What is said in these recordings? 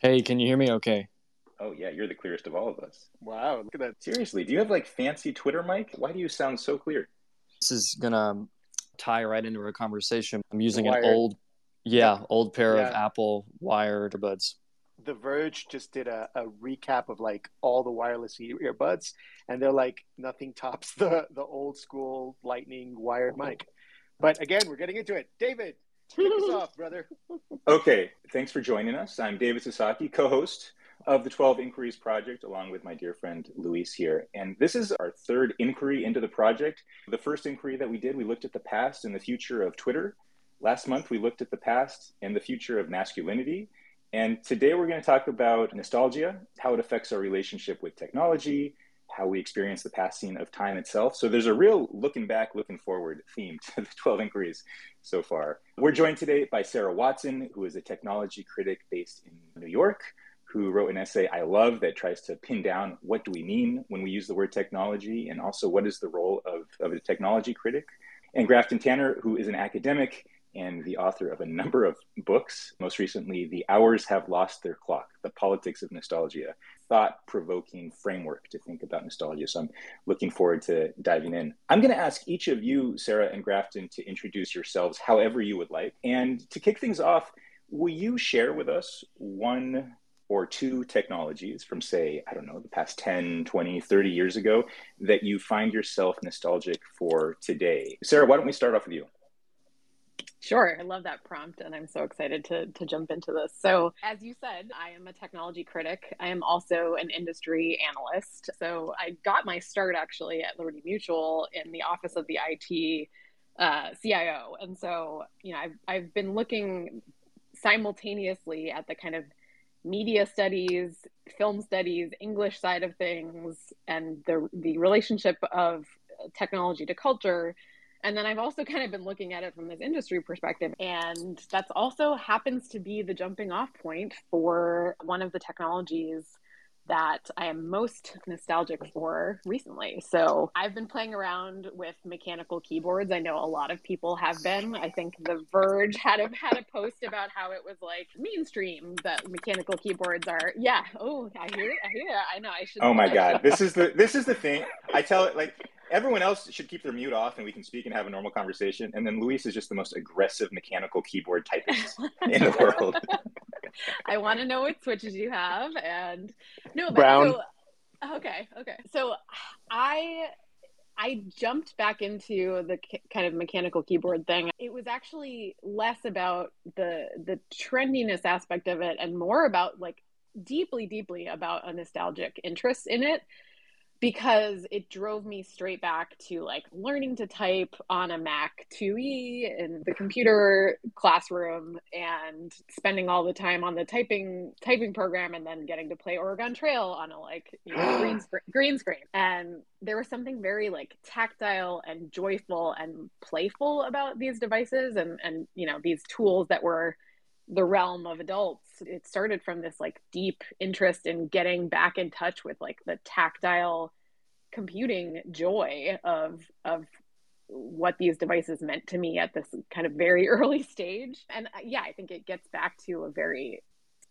Hey, can you hear me okay? Oh yeah, you're the clearest of all of us. Wow, look at that. Seriously, do you have like fancy Twitter mic? Why do you sound so clear? This is gonna um, tie right into our conversation. I'm using an old, yeah, old pair of Apple wired earbuds. The Verge just did a, a recap of like all the wireless earbuds, and they're like nothing tops the the old school Lightning wired mic. But again, we're getting into it. David, kick us off, brother. Okay, thanks for joining us. I'm David Sasaki, co-host of the 12 Inquiries Project, along with my dear friend Luis here. And this is our third inquiry into the project. The first inquiry that we did, we looked at the past and the future of Twitter. Last month, we looked at the past and the future of masculinity. And today, we're going to talk about nostalgia, how it affects our relationship with technology, how we experience the passing of time itself. So there's a real looking back, looking forward theme to the 12 inquiries so far. We're joined today by Sara Watson, who is a technology critic based in New York, who wrote an essay I love that tries to pin down what do we mean when we use the word technology and also what is the role of, of a technology critic. And Grafton Tanner, who is an academic and the author of a number of books, most recently, The Hours Have Lost Their Clock The Politics of Nostalgia, thought provoking framework to think about nostalgia. So I'm looking forward to diving in. I'm going to ask each of you, Sara and Grafton, to introduce yourselves however you would like. And to kick things off, will you share with us one or two technologies from, say, I don't know, the past 10, 20, 30 years ago that you find yourself nostalgic for today? Sara, why don't we start off with you? Sure, I love that prompt, and I'm so excited to to jump into this. So, as you said, I am a technology critic. I am also an industry analyst. So, I got my start actually at Liberty Mutual in the office of the IT uh, CIO, and so you know I've I've been looking simultaneously at the kind of media studies, film studies, English side of things, and the the relationship of technology to culture and then I've also kind of been looking at it from this industry perspective. And that's also happens to be the jumping off point for one of the technologies that I am most nostalgic for recently. So I've been playing around with mechanical keyboards. I know a lot of people have been. I think The Verge had a had a post about how it was like mainstream that mechanical keyboards are. Yeah. Oh, I hear it. I hear it. I know. I should. Oh my God. This is the this is the thing. I tell it like everyone else should keep their mute off and we can speak and have a normal conversation. And then Luis is just the most aggressive mechanical keyboard typist in the world. I want to know what switches you have, and no, but Brown. So, okay, okay. So I I jumped back into the kind of mechanical keyboard thing. It was actually less about the the trendiness aspect of it, and more about like deeply, deeply about a nostalgic interest in it because it drove me straight back to like learning to type on a Mac 2E in the computer classroom and spending all the time on the typing typing program and then getting to play Oregon Trail on a like you know, green screen, green screen. And there was something very like tactile and joyful and playful about these devices and and you know these tools that were the realm of adults. It started from this like deep interest in getting back in touch with like the tactile computing joy of of what these devices meant to me at this kind of very early stage. And uh, yeah i think it gets back to a very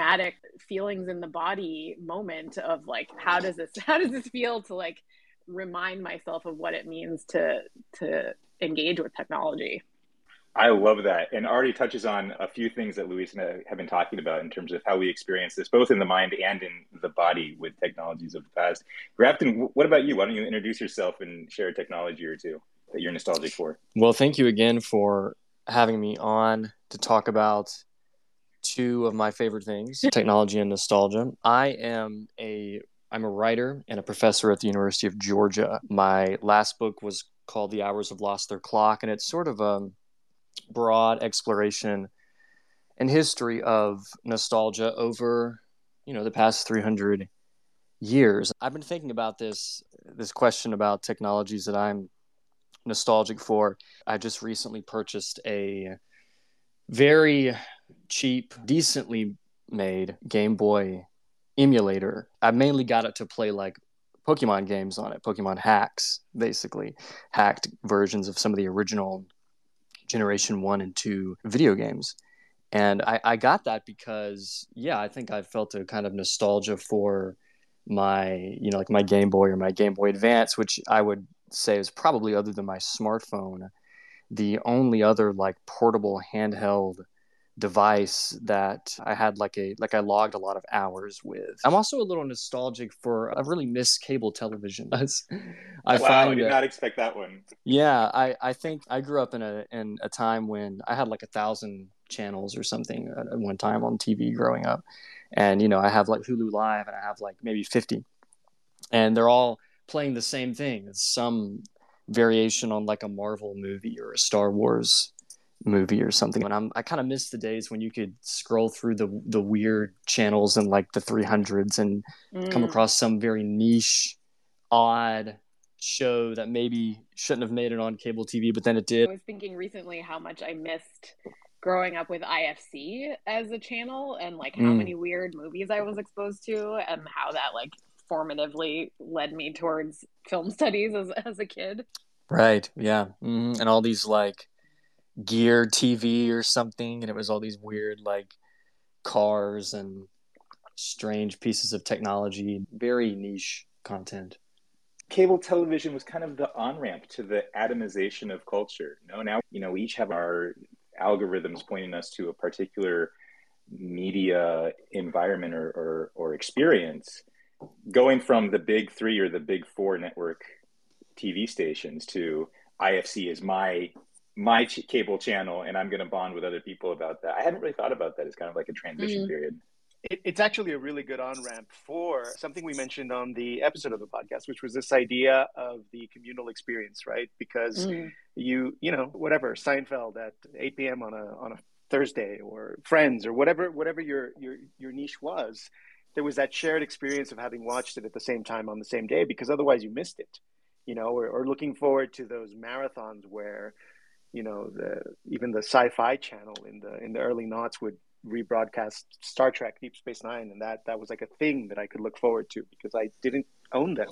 somatic feelings in the body moment of like how does this how does this feel to like remind myself of what it means to to engage with technology I love that. And already touches on a few things that Luis and I have been talking about in terms of how we experience this, both in the mind and in the body with technologies of the past. Grafton, what about you? Why don't you introduce yourself and share a technology or two that you're nostalgic for? Well, thank you again for having me on to talk about two of my favorite things, technology and nostalgia. I am a I'm a writer and a professor at the University of Georgia. My last book was called The Hours Have Lost Their Clock, and it's sort of a broad exploration and history of nostalgia over, you know, the past 300 years. I've been thinking about this this question about technologies that I'm nostalgic for. I just recently purchased a very cheap, decently made Game Boy emulator. I mainly got it to play like Pokemon games on it, Pokemon hacks, basically, hacked versions of some of the original Generation 1 and 2 video games. And I, I got that because, yeah, I think I felt a kind of nostalgia for my, you know, like my Game Boy or my Game Boy Advance, which I would say is probably other than my smartphone, the only other like portable handheld device that I had like a like I logged a lot of hours with. I'm also a little nostalgic for I really miss cable television. I wow, find I did not expect that one. Yeah, I I think I grew up in a in a time when I had like a thousand channels or something at one time on TV growing up. And you know, I have like Hulu Live and I have like maybe 50. And they're all playing the same thing. It's some variation on like a Marvel movie or a Star Wars movie or something. And I'm I kind of miss the days when you could scroll through the the weird channels and like the 300s and mm. come across some very niche, odd show that maybe shouldn't have made it on cable TV, but then it did. I was thinking recently how much I missed growing up with IFC as a channel and like how mm. many weird movies I was exposed to and how that like formatively led me towards film studies as, as a kid. Right. Yeah. Mm-hmm. And all these like gear TV or something, and it was all these weird like cars and strange pieces of technology, very niche content. Cable television was kind of the on ramp to the atomization of culture. No, now you know we each have our algorithms pointing us to a particular media environment or, or, or experience. Going from the big three or the big four network TV stations to IFC is my my ch- cable channel and I'm going to bond with other people about that. I hadn't really thought about that It's kind of like a transition mm-hmm. period. It, it's actually a really good on ramp for something we mentioned on the episode of the podcast, which was this idea of the communal experience, right? Because mm. you, you know, whatever Seinfeld at 8 p.m. on a on a Thursday, or Friends, or whatever whatever your your your niche was, there was that shared experience of having watched it at the same time on the same day, because otherwise you missed it, you know, or, or looking forward to those marathons where you know the even the sci-fi channel in the in the early noughts would rebroadcast Star Trek Deep Space Nine and that that was like a thing that I could look forward to because I didn't own them.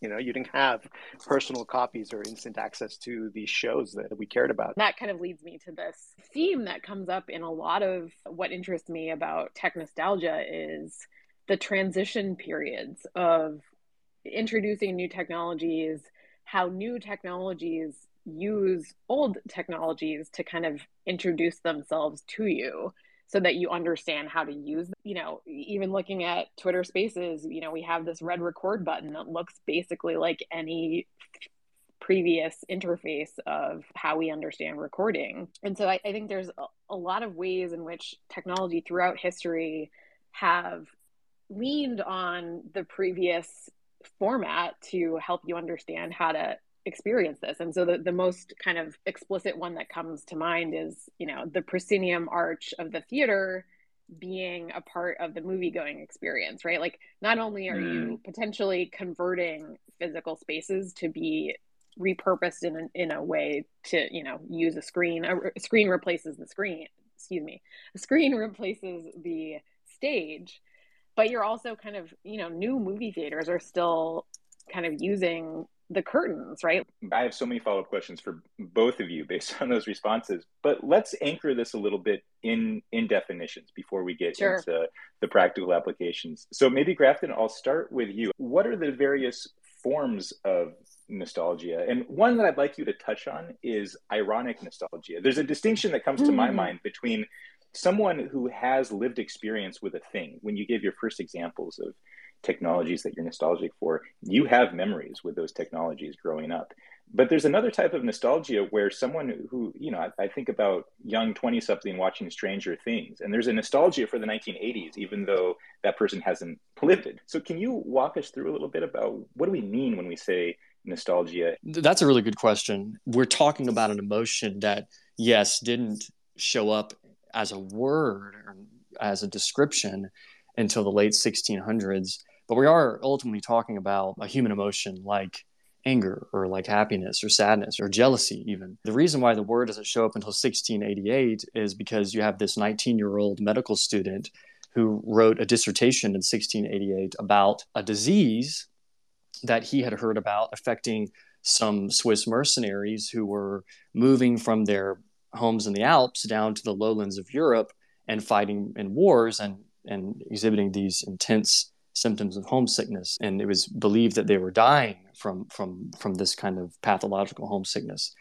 You know you didn't have personal copies or instant access to these shows that we cared about. That kind of leads me to this theme that comes up in a lot of what interests me about tech nostalgia is the transition periods of introducing new technologies how new technologies use old technologies to kind of introduce themselves to you so that you understand how to use you know even looking at twitter spaces you know we have this red record button that looks basically like any previous interface of how we understand recording. And so i, I think there's a, a lot of ways in which technology throughout history have leaned on the previous format to help you understand how to experience this. And so the, the most kind of explicit one that comes to mind is, you know, the proscenium arch of the theater being a part of the movie going experience, right? Like not only are mm. you potentially converting physical spaces to be repurposed in a, in a way to, you know, use a screen, a screen replaces the screen, excuse me, a screen replaces the stage, but you're also kind of, you know, new movie theaters are still kind of using the curtains, right? I have so many follow up questions for both of you based on those responses, but let's anchor this a little bit in in definitions before we get sure. into the practical applications. So maybe Grafton, I'll start with you. What are the various forms of nostalgia? And one that I'd like you to touch on is ironic nostalgia. There's a distinction that comes mm. to my hmm. mind between someone who has lived experience with a thing when you give your first examples of technologies that you're nostalgic for, you have memories with those technologies growing up. But there's another type of nostalgia where someone who, you know, I, I think about young 20 something watching Stranger Things, and there's a nostalgia for the 1980s, even though that person hasn't lived it. So, can you walk us through a little bit about what do we mean when we say nostalgia? That's a really good question. We're talking about an emotion that, yes, didn't show up as a word or as a description until the late 1600s but we are ultimately talking about a human emotion like anger or like happiness or sadness or jealousy, even. The reason why the word doesn't show up until 1688 is because you have this 19 year old medical student who wrote a dissertation in 1688 about a disease that he had heard about affecting some Swiss mercenaries who were moving from their homes in the Alps down to the lowlands of Europe and fighting in wars and and exhibiting these intense symptoms of homesickness and it was believed that they were dying from from from this kind of pathological homesickness.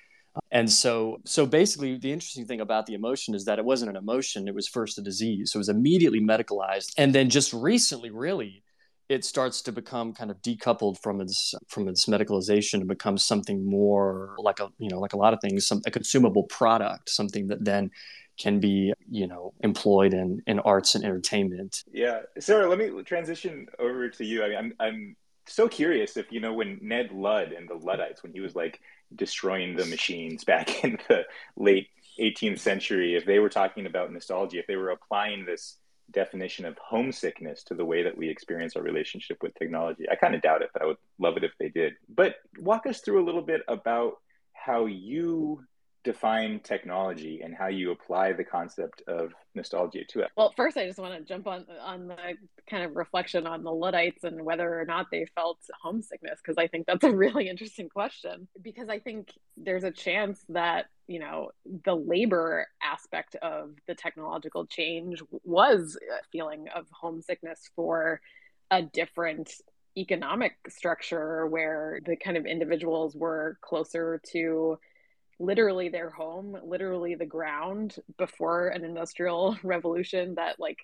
And so so basically the interesting thing about the emotion is that it wasn't an emotion it was first a disease. So it was immediately medicalized. And then just recently really it starts to become kind of decoupled from its from its medicalization and becomes something more like a you know like a lot of things some a consumable product something that then can be you know employed in in arts and entertainment. Yeah. Sara let me transition over to you. I mean i'm i'm so curious if you know when ned ludd and the luddites when he was like destroying the machines back in the late 18th century if they were talking about nostalgia if they were applying this definition of homesickness to the way that we experience our relationship with technology i kind of doubt it but i would love it if they did. But walk us through a little bit about how you define technology and how you apply the concept of nostalgia to it. Well, first, I just want to jump on on the kind of reflection on the Luddites and whether or not they felt homesickness, because I think that's a really interesting question. Because I think there's a chance that you know the labor aspect of the technological change was a feeling of homesickness for a different economic structure where the kind of individuals were closer to literally their home, literally the ground before an industrial revolution that like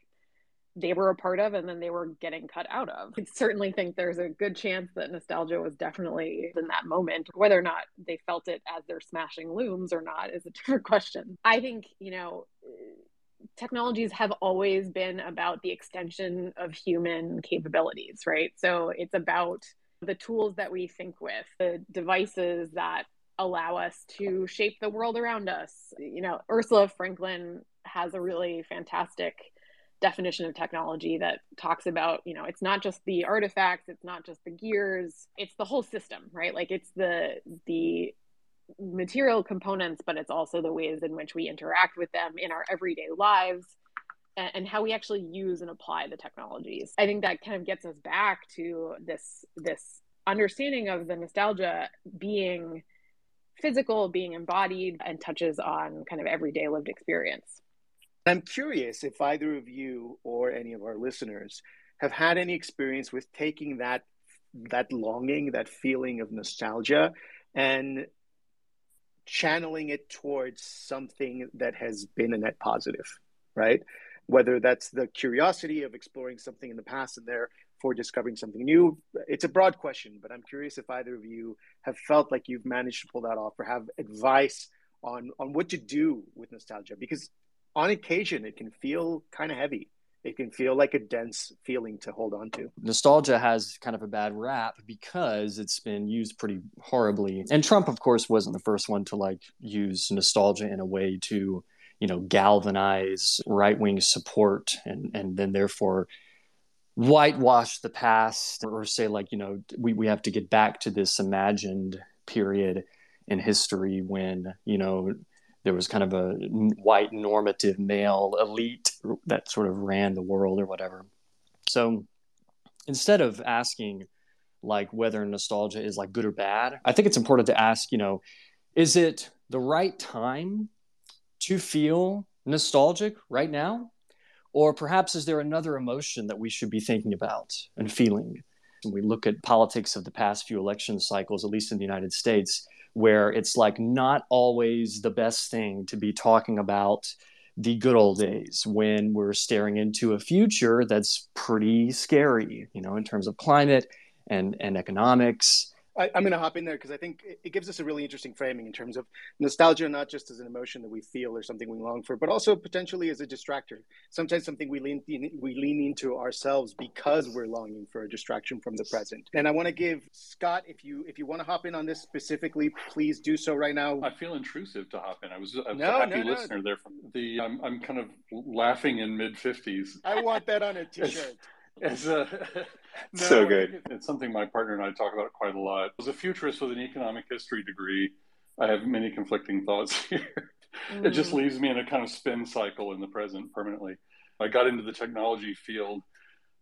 they were a part of and then they were getting cut out of. I certainly think there's a good chance that nostalgia was definitely in that moment. Whether or not they felt it as they're smashing looms or not is a different question. I think, you know, technologies have always been about the extension of human capabilities, right? So it's about the tools that we think with, the devices that allow us to shape the world around us. You know, Ursula Franklin has a really fantastic definition of technology that talks about, you know, it's not just the artifacts, it's not just the gears, it's the whole system, right? Like it's the the material components, but it's also the ways in which we interact with them in our everyday lives and, and how we actually use and apply the technologies. I think that kind of gets us back to this this understanding of the nostalgia being physical, being embodied, and touches on kind of everyday lived experience. I'm curious if either of you or any of our listeners have had any experience with taking that that longing, that feeling of nostalgia, and channeling it towards something that has been a net positive, right? Whether that's the curiosity of exploring something in the past and there for discovering something new? It's a broad question, but I'm curious if either of you have felt like you've managed to pull that off or have advice on on what to do with nostalgia because on occasion it can feel kind of heavy. It can feel like a dense feeling to hold on to. Nostalgia has kind of a bad rap because it's been used pretty horribly. And Trump, of course, wasn't the first one to like use nostalgia in a way to, you know, galvanize right wing support and, and then therefore whitewash the past or say like you know we, we have to get back to this imagined period in history when you know there was kind of a white normative male elite that sort of ran the world or whatever. So instead of asking like whether nostalgia is like good or bad i think it's important to ask you know is it the right time to feel nostalgic right now or perhaps is there another emotion that we should be thinking about and feeling? When we look at politics of the past few election cycles, at least in the United States, where it's like not always the best thing to be talking about the good old days when we're staring into a future that's pretty scary, you know, in terms of climate and, and economics I, am going to hop in there because I think it gives us a really interesting framing in terms of nostalgia, not just as an emotion that we feel or something we long for, but also potentially as a distractor. Sometimes something we lean we lean into ourselves because we're longing for a distraction from the present. And I want to give Scott, if you if you want to hop in on this specifically, please do so right now. I feel intrusive to hop in. I was, I was no, a happy no, listener there. From the I'm, I'm kind of laughing in mid fifties. I want that on a t-shirt. It's a, no, so good. It's something my partner and I talk about quite a lot. As a futurist with an economic history degree, I have many conflicting thoughts here. Mm. It just mm. leaves me in a kind of spin cycle in the present permanently. I got into the technology field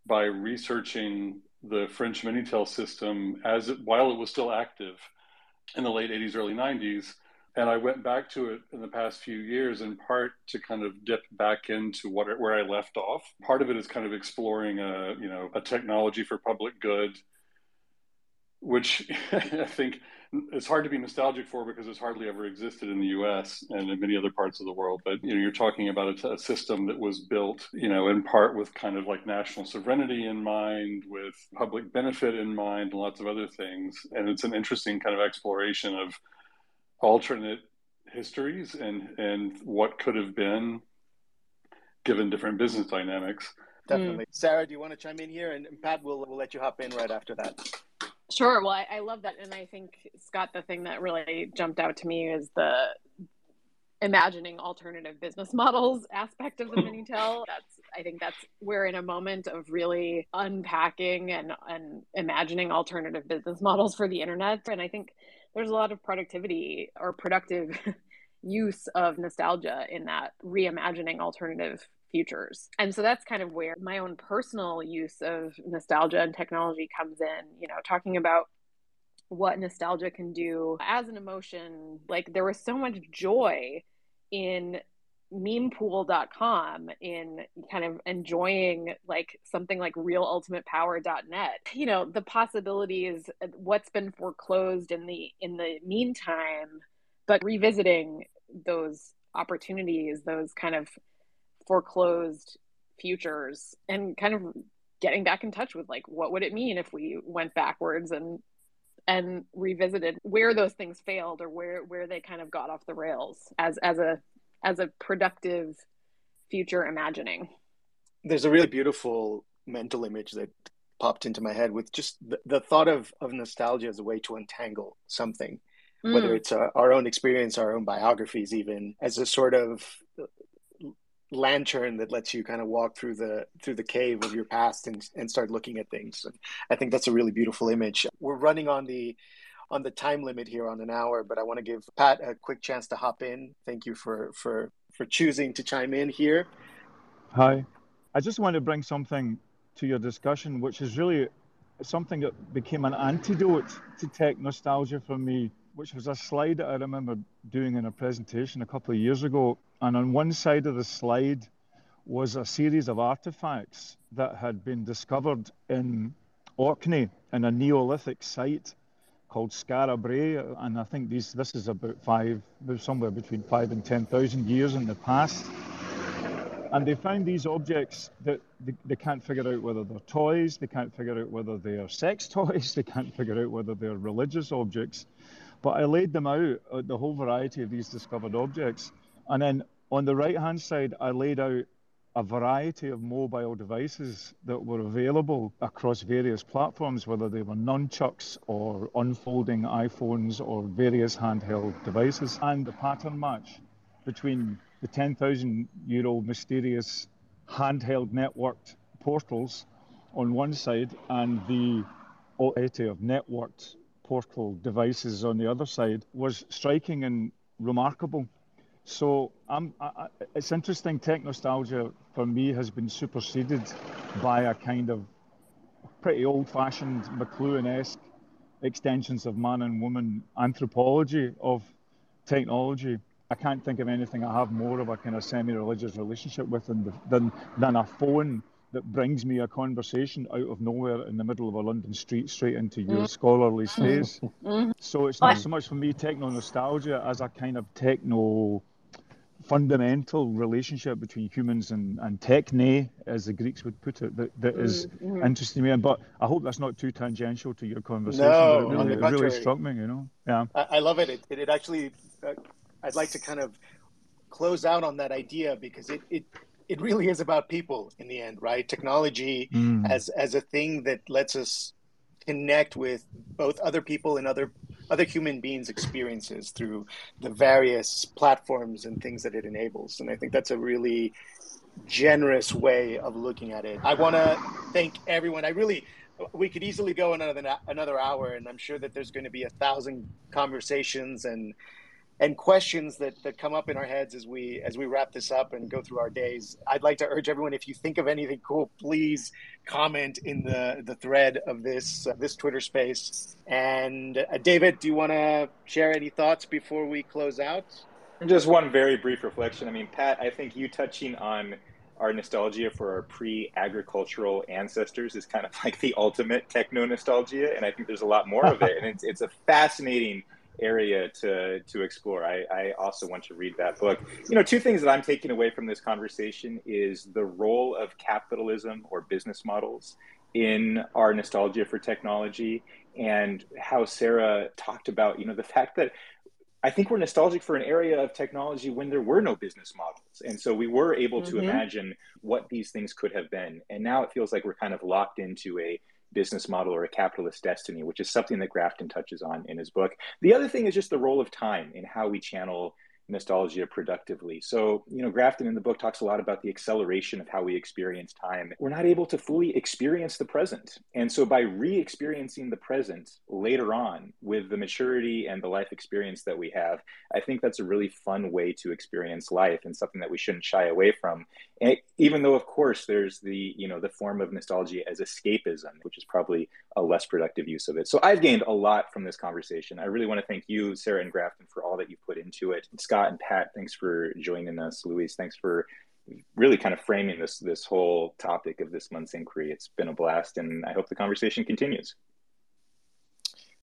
by researching the French Minitel system as it, while it was still active in the late 80s, early 90s. And I went back to it in the past few years in part to kind of dip back into what where I left off. Part of it is kind of exploring a you know a technology for public good, which I think it's hard to be nostalgic for because it's hardly ever existed in the U.S. and in many other parts of the world. But you know, you're talking about a, a system that was built, you know, in part with kind of like national sovereignty in mind, with public benefit in mind, and lots of other things. And it's an interesting kind of exploration of alternate histories and and what could have been given different business dynamics. Definitely. Mm. Sara, do you want to chime in here? And Pat, will will let you hop in right after that. Sure. Well, I, I love that, and I think Scott, the thing that really jumped out to me is the imagining alternative business models aspect of the Minitel. That's I think that's we're in a moment of really unpacking and and imagining alternative business models for the internet. And I think there's a lot of productivity or productive use of nostalgia in that reimagining alternative futures. And so that's kind of where my own personal use of nostalgia and technology comes in, you know, talking about what nostalgia can do as an emotion. Like there was so much joy in memepool.com in kind of enjoying like something like realultimatepower.net you know the possibilities what's been foreclosed in the in the meantime but revisiting those opportunities those kind of foreclosed futures and kind of getting back in touch with like what would it mean if we went backwards and and revisited where those things failed or where where they kind of got off the rails as as a as a productive future imagining. There's a really beautiful mental image that popped into my head with just the, the thought of, of nostalgia as a way to untangle something, mm. whether it's our, our own experience, our own biographies, even as a sort of lantern that lets you kind of walk through the through the cave of your past and, and start looking at things. And I think that's a really beautiful image. We're running on the on the time limit here on an hour, but I want to give Pat a quick chance to hop in. Thank you for for for choosing to chime in here. Hi, I just want to bring something to your discussion, which is really something that became an antidote to tech nostalgia for me, which was a slide that I remember doing in a presentation a couple of years ago. And on one side of the slide was a series of artifacts that had been discovered in Orkney in a Neolithic site called Skara Brae, and I think these this is about five, somewhere between five and ten thousand years in the past. And they found these objects that they, they, can't figure out whether they're toys, they can't figure out whether they are sex toys, they can't figure out whether they're religious objects. But I laid them out, uh, the whole variety of these discovered objects. And then on the right hand side, I laid out a variety of mobile devices that were available across various platforms, whether they were nunchucks or unfolding iPhones or various handheld devices. And the pattern match between the 10,000 year old mysterious handheld networked portals on one side and the variety of networked portal devices on the other side was striking and remarkable. So I, it's interesting. Tech nostalgia for me has been superseded by a kind of pretty old-fashioned McLuhan-esque extensions of man and woman anthropology of technology. I can't think of anything I have more of a kind of semi-religious relationship with than, than, than a phone that brings me a conversation out of nowhere in the middle of a London street straight into your mm. scholarly space. Mm. So it's not so much for me techno nostalgia as a kind of techno fundamental relationship between humans and, and techne, as the Greeks would put it, that, that is mm-hmm. interesting me. But I hope that's not too tangential to your conversation. No, it really, it really struck me, you know. Yeah, I, I love it. It, it actually, uh, I'd like to kind of close out on that idea because it, it it really is about people in the end, right? Technology mm. as as a thing that lets us connect with both other people and other other human beings' experiences through the various platforms and things that it enables. And I think that's a really generous way of looking at it. I want to thank everyone. I really, we could easily go another another hour, and I'm sure that there's going to be a thousand conversations and and questions that, that come up in our heads as we as we wrap this up and go through our days. I'd like to urge everyone if you think of anything cool, please comment in the the thread of this uh, this Twitter space. And uh, David, do you want to share any thoughts before we close out? Just one very brief reflection. I mean, Pat, I think you touching on our nostalgia for our pre-agricultural ancestors is kind of like the ultimate techno nostalgia, and I think there's a lot more of it, and it's it's a fascinating area to to explore. I, I also want to read that book. You know, two things that I'm taking away from this conversation is the role of capitalism or business models in our nostalgia for technology and how Sara talked about, you know, the fact that I think we're nostalgic for an area of technology when there were no business models. And so we were able mm-hmm. to imagine what these things could have been. And now it feels like we're kind of locked into a business model or a capitalist destiny, which is something that Grafton touches on in his book. The other thing is just the role of time in how we channel nostalgia productively. So, you know, Grafton in the book talks a lot about the acceleration of how we experience time. We're not able to fully experience the present. And so, by re experiencing the present later on with the maturity and the life experience that we have, I think that's a really fun way to experience life and something that we shouldn't shy away from. And even though, of course, there's the, you know, the form of nostalgia as escapism, which is probably a less productive use of it. So, I've gained a lot from this conversation. I really want to thank you, Sara and Grafton, for all that you've put into it. Scott, Scott and Pat, thanks for joining us. Luis, thanks for really kind of framing this this whole topic of this month's inquiry. It's been a blast, and I hope the conversation continues.